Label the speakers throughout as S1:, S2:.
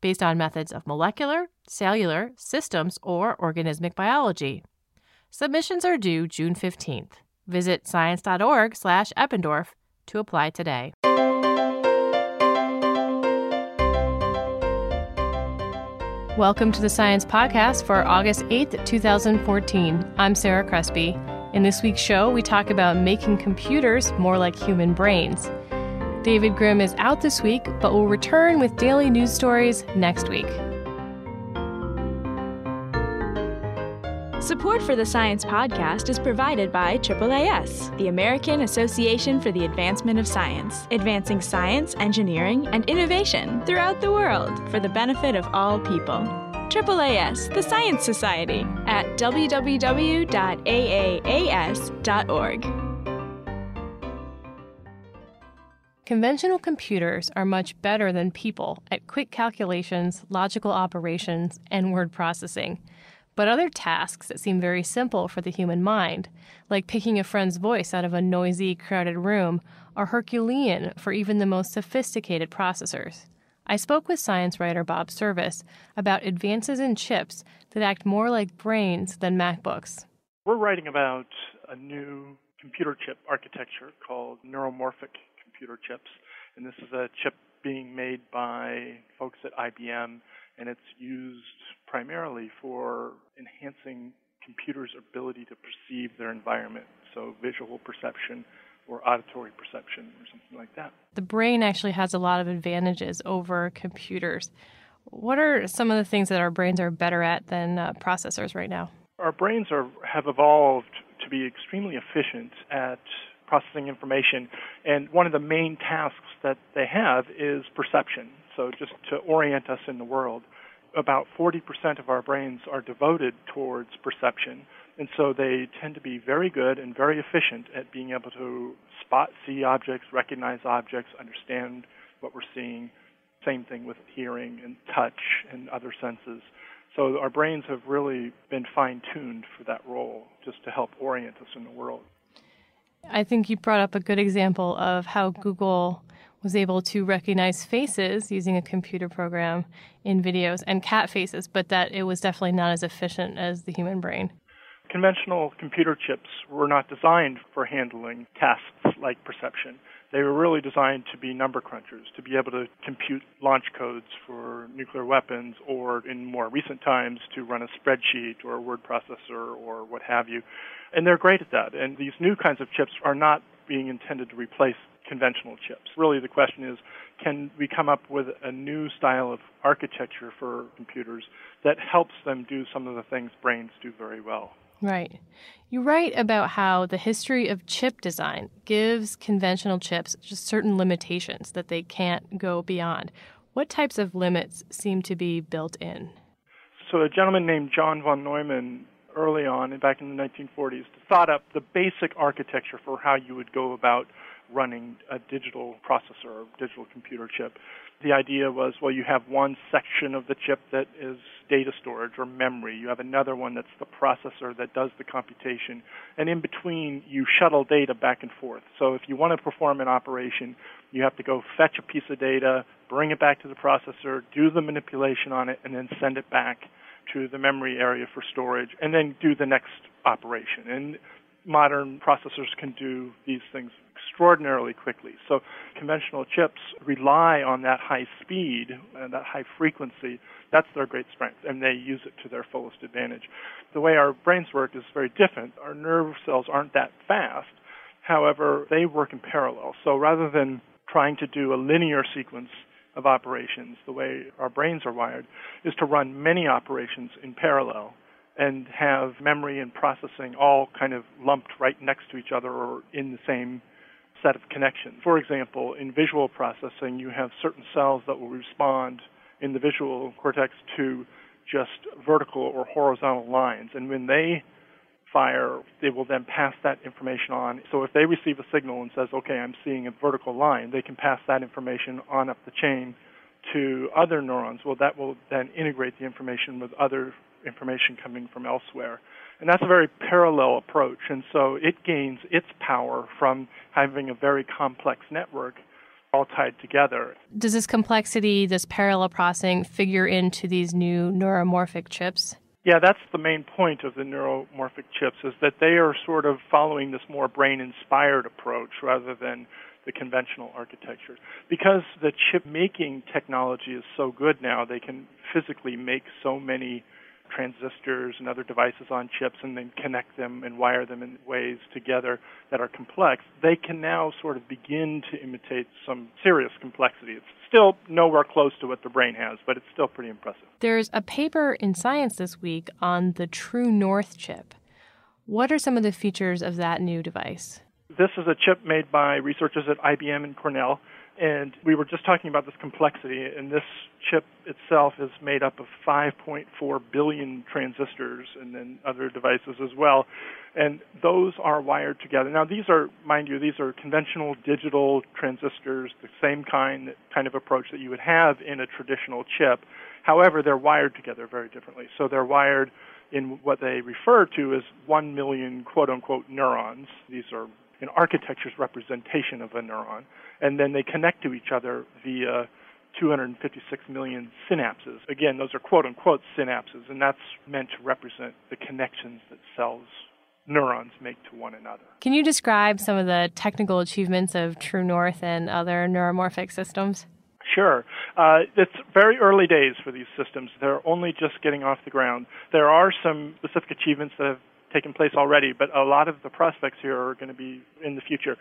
S1: based on methods of molecular, cellular, systems, or organismic biology. Submissions are due June 15th. Visit science.org/eppendorf to apply today. Welcome to the Science Podcast for August 8th, 2014. I'm Sarah Crespi. In this week's show, we talk about making computers more like human brains. David Grimm is out this week, but will return with daily news stories next week.
S2: Support for the Science Podcast is provided by AAAS, the American Association for the Advancement of Science, advancing science, engineering, and innovation throughout the world for the benefit of all people. AAAS, the Science Society, at www.aaas.org.
S1: Conventional computers are much better than people at quick calculations, logical operations, and word processing. But other tasks that seem very simple for the human mind, like picking a friend's voice out of a noisy, crowded room, are Herculean for even the most sophisticated processors. I spoke with science writer Bob Service about advances in chips that act more like brains than MacBooks.
S3: We're writing about a new computer chip architecture called neuromorphic computer chips. And this is a chip being made by folks at IBM, and it's used primarily for enhancing computers' ability to perceive their environment, so visual perception or auditory perception or something like that.
S1: The brain actually has a lot of advantages over computers. What are some of the things that our brains are better at than uh, processors right now?
S3: Our brains are, have evolved to be extremely efficient at processing information, and one of the main tasks that they have is perception. So, just to orient us in the world, about 40% of our brains are devoted towards perception. And so they tend to be very good and very efficient at being able to spot, see objects, recognize objects, understand what we're seeing. Same thing with hearing and touch and other senses. So our brains have really been fine tuned for that role, just to help orient us in the world.
S1: I think you brought up a good example of how Google was able to recognize faces using a computer program in videos and cat faces, but that it was definitely not as efficient as the human brain.
S3: Conventional computer chips were not designed for handling tasks like perception. They were really designed to be number crunchers, to be able to compute launch codes for nuclear weapons, or in more recent times, to run a spreadsheet or a word processor or what have you. And they're great at that. And these new kinds of chips are not being intended to replace conventional chips. Really, the question is can we come up with a new style of architecture for computers that helps them do some of the things brains do very well?
S1: Right. You write about how the history of chip design gives conventional chips just certain limitations that they can't go beyond. What types of limits seem to be built in?
S3: So, a gentleman named John von Neumann, early on, back in the 1940s, thought up the basic architecture for how you would go about running a digital processor or digital computer chip. The idea was, well, you have one section of the chip that is data storage or memory. You have another one that's the processor that does the computation. And in between, you shuttle data back and forth. So if you want to perform an operation, you have to go fetch a piece of data, bring it back to the processor, do the manipulation on it, and then send it back to the memory area for storage, and then do the next operation. And modern processors can do these things extraordinarily quickly. So conventional chips rely on that high speed and that high frequency That's their great strength, and they use it to their fullest advantage. The way our brains work is very different. Our nerve cells aren't that fast. However, they work in parallel. So rather than trying to do a linear sequence of operations, the way our brains are wired, is to run many operations in parallel and have memory and processing all kind of lumped right next to each other or in the same set of connections. For example, in visual processing, you have certain cells that will respond in the visual cortex to just vertical or horizontal lines. And when they fire, they will then pass that information on. So if they receive a signal and says, okay, I'm seeing a vertical line, they can pass that information on up the chain to other neurons. Well, that will then integrate the information with other information coming from elsewhere. And that's a very parallel approach. And so it gains its power from having a very complex network all tied together.
S1: Does this complexity, this parallel processing, figure into these new neuromorphic chips?
S3: Yeah, that's the main point of the neuromorphic chips is that they are sort of following this more brain inspired approach rather than the conventional architecture. Because the chip making technology is so good now, they can physically make so many transistors and other devices on chips and then connect them and wire them in ways together that are complex, they can now sort of begin to imitate some serious complexity. It's still nowhere close to what the brain has, but it's still pretty impressive.
S1: There's a paper in Science this week on the True North chip. What are some of the features of that new device?
S3: This is a chip made by researchers at IBM and Cornell and we were just talking about this complexity, and this chip itself is made up of 5.4 billion transistors and then other devices as well. And those are wired together. Now, these are, mind you, these are conventional digital transistors, the same kind, kind of approach that you would have in a traditional chip. However, they're wired together very differently. So they're wired in what they refer to as 1 million quote unquote neurons. These are an architecture's representation of a neuron and then they connect to each other via 256 million synapses. Again, those are quote unquote synapses, and that's meant to represent the connections that cells, neurons make to one another.
S1: Can you describe some of the technical achievements of True North and other neuromorphic systems?
S3: Sure. Uh, it's very early days for these systems. They're only just getting off the ground. There are some specific achievements that have taken place already, but a lot of the prospects here are going to be in the future.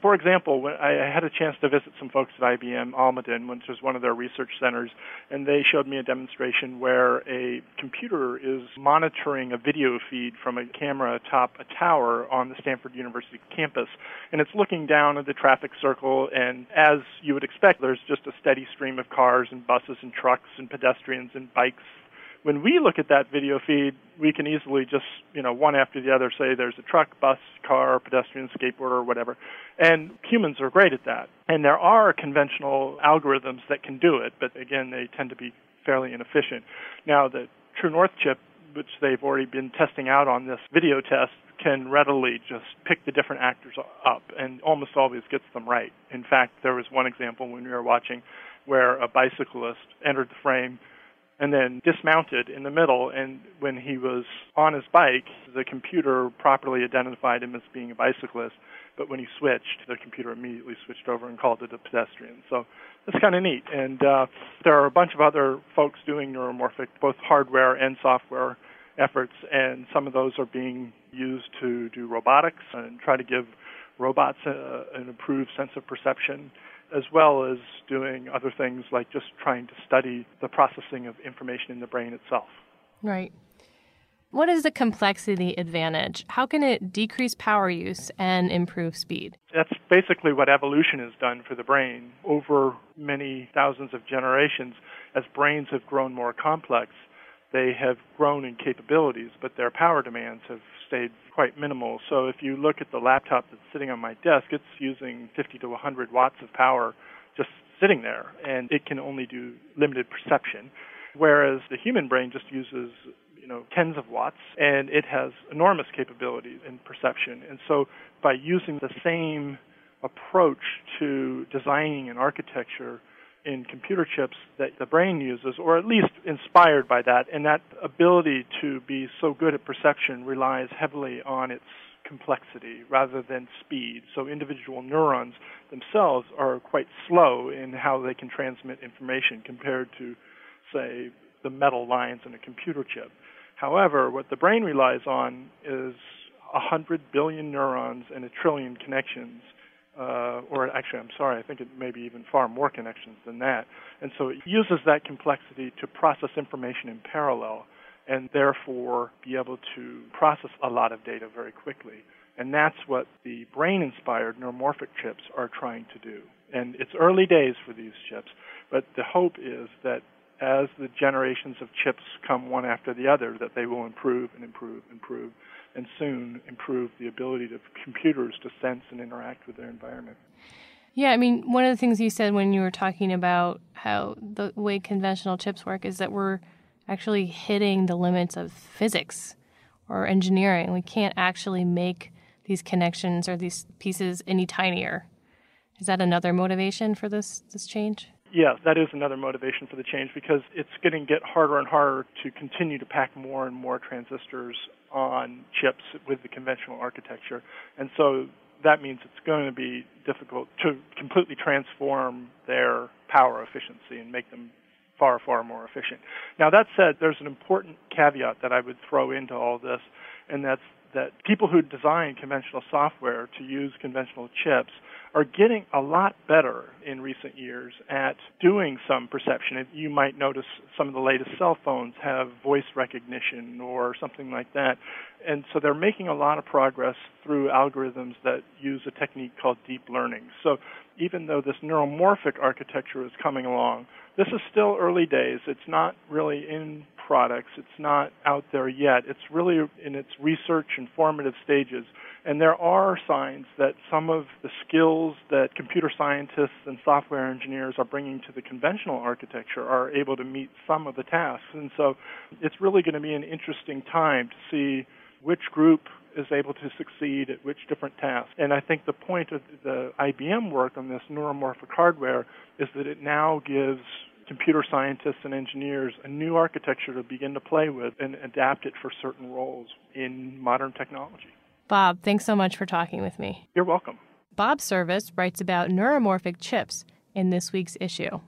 S3: For example, when I had a chance to visit some folks at IBM Almaden, which is one of their research centers, and they showed me a demonstration where a computer is monitoring a video feed from a camera atop a tower on the Stanford University campus, and it's looking down at the traffic circle, and as you would expect, there's just a steady stream of cars and buses and trucks and pedestrians and bikes when we look at that video feed, we can easily just, you know, one after the other say there's a truck, bus, car, pedestrian, skateboarder, whatever. And humans are great at that. And there are conventional algorithms that can do it, but again, they tend to be fairly inefficient. Now, the True North chip, which they've already been testing out on this video test, can readily just pick the different actors up and almost always gets them right. In fact, there was one example when we were watching where a bicyclist entered the frame and then dismounted in the middle. And when he was on his bike, the computer properly identified him as being a bicyclist. But when he switched, the computer immediately switched over and called it a pedestrian. So it's kind of neat. And uh, there are a bunch of other folks doing neuromorphic, both hardware and software efforts, and some of those are being used to do robotics and try to give robots a, an improved sense of perception as well as doing other things like just trying to study the processing of information in the brain itself.
S1: Right. What is the complexity advantage? How can it decrease power use and improve speed?
S3: That's basically what evolution has done for the brain. Over many thousands of generations, as brains have grown more complex, they have grown in capabilities, but their power demands have stayed quite minimal. So if you look at the laptop that's sitting on my desk, it's using 50 to 100 watts of power just sitting there, and it can only do limited perception. Whereas the human brain just uses you know tens of watts, and it has enormous capability in perception. And so by using the same approach to designing an architecture in computer chips that the brain uses, or at least inspired by that. And that ability to be so good at perception relies heavily on its complexity rather than speed. So individual neurons themselves are quite slow in how they can transmit information compared to, say, the metal lines in a computer chip. However, what the brain relies on is 100 billion neurons and a trillion connections. Uh, or actually, I'm sorry, I think it may be even far more connections than that. And so it uses that complexity to process information in parallel and therefore be able to process a lot of data very quickly. And that's what the brain inspired neuromorphic chips are trying to do. And it's early days for these chips, but the hope is that as the generations of chips come one after the other, that they will improve and improve and improve, and soon improve the ability of computers to sense and interact with their environment.
S4: Yeah, I mean, one of the things you said when you were talking about how the way conventional chips work is that we're actually hitting the limits of physics or engineering. We can't actually make these connections or these pieces any tinier. Is that another motivation for this this change?
S3: Yeah, that is another motivation for the change because it's to get harder and harder to continue to pack more and more transistors on chips with the conventional architecture. And so that means it's going to be difficult to completely transform their power efficiency and make them far, far more efficient. Now, that said, there's an important caveat that I would throw into all this, and that's that people who design conventional software to use conventional chips are getting a lot better in recent years at doing some perception. You might notice some of the latest cell phones have voice recognition or something like that. And so they're making a lot of progress through algorithms that use a technique called deep learning. So even though this neuromorphic architecture is coming along, this is still early days. It's not really in products. It's not out there yet. It's really in its research and formative stages. And there are signs that some of the skills that computer scientists and software engineers are bringing to the conventional architecture are able to meet some of the tasks. And so it's really going to be an interesting time to see which group is able to succeed at which different tasks. And I think the point of the IBM work on this neuromorphic hardware is that it now gives computer scientists and engineers a new architecture to begin to play with and adapt it for certain roles in modern technology.
S4: Bob, thanks so much for talking with me.
S3: You're welcome.
S4: Bob Service writes about neuromorphic chips in this week's issue.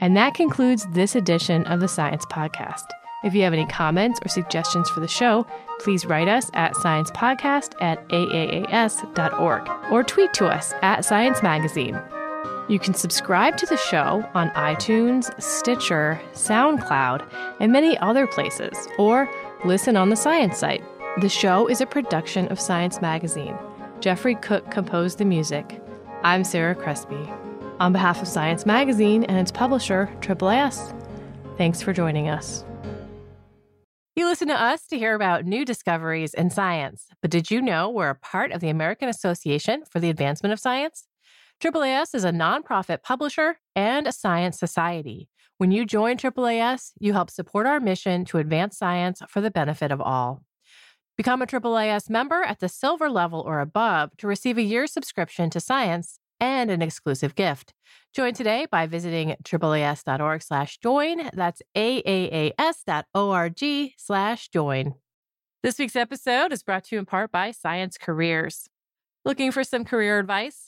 S4: And that concludes this edition of the Science Podcast. If you have any comments or suggestions for the show, please write us at sciencepodcast at aaas.org or tweet to us at Science Magazine. You can subscribe to the show on iTunes, Stitcher, SoundCloud, and many other places, or listen on the Science site. The show is a production of Science Magazine. Jeffrey Cook composed the music. I'm Sarah Crespi. On behalf of Science Magazine and its publisher, AAAS, thanks for joining us.
S1: You listen to us to hear about new discoveries in science, but did you know we're a part of the American Association for the Advancement of Science? AAAS is a nonprofit publisher and a science society. When you join AAAS, you help support our mission to advance science for the benefit of all. Become a AAAS member at the silver level or above to receive a year's subscription to science and an exclusive gift. Join today by visiting AAAS.org slash join. That's AAAS.org slash join. This week's episode is brought to you in part by Science Careers. Looking for some career advice?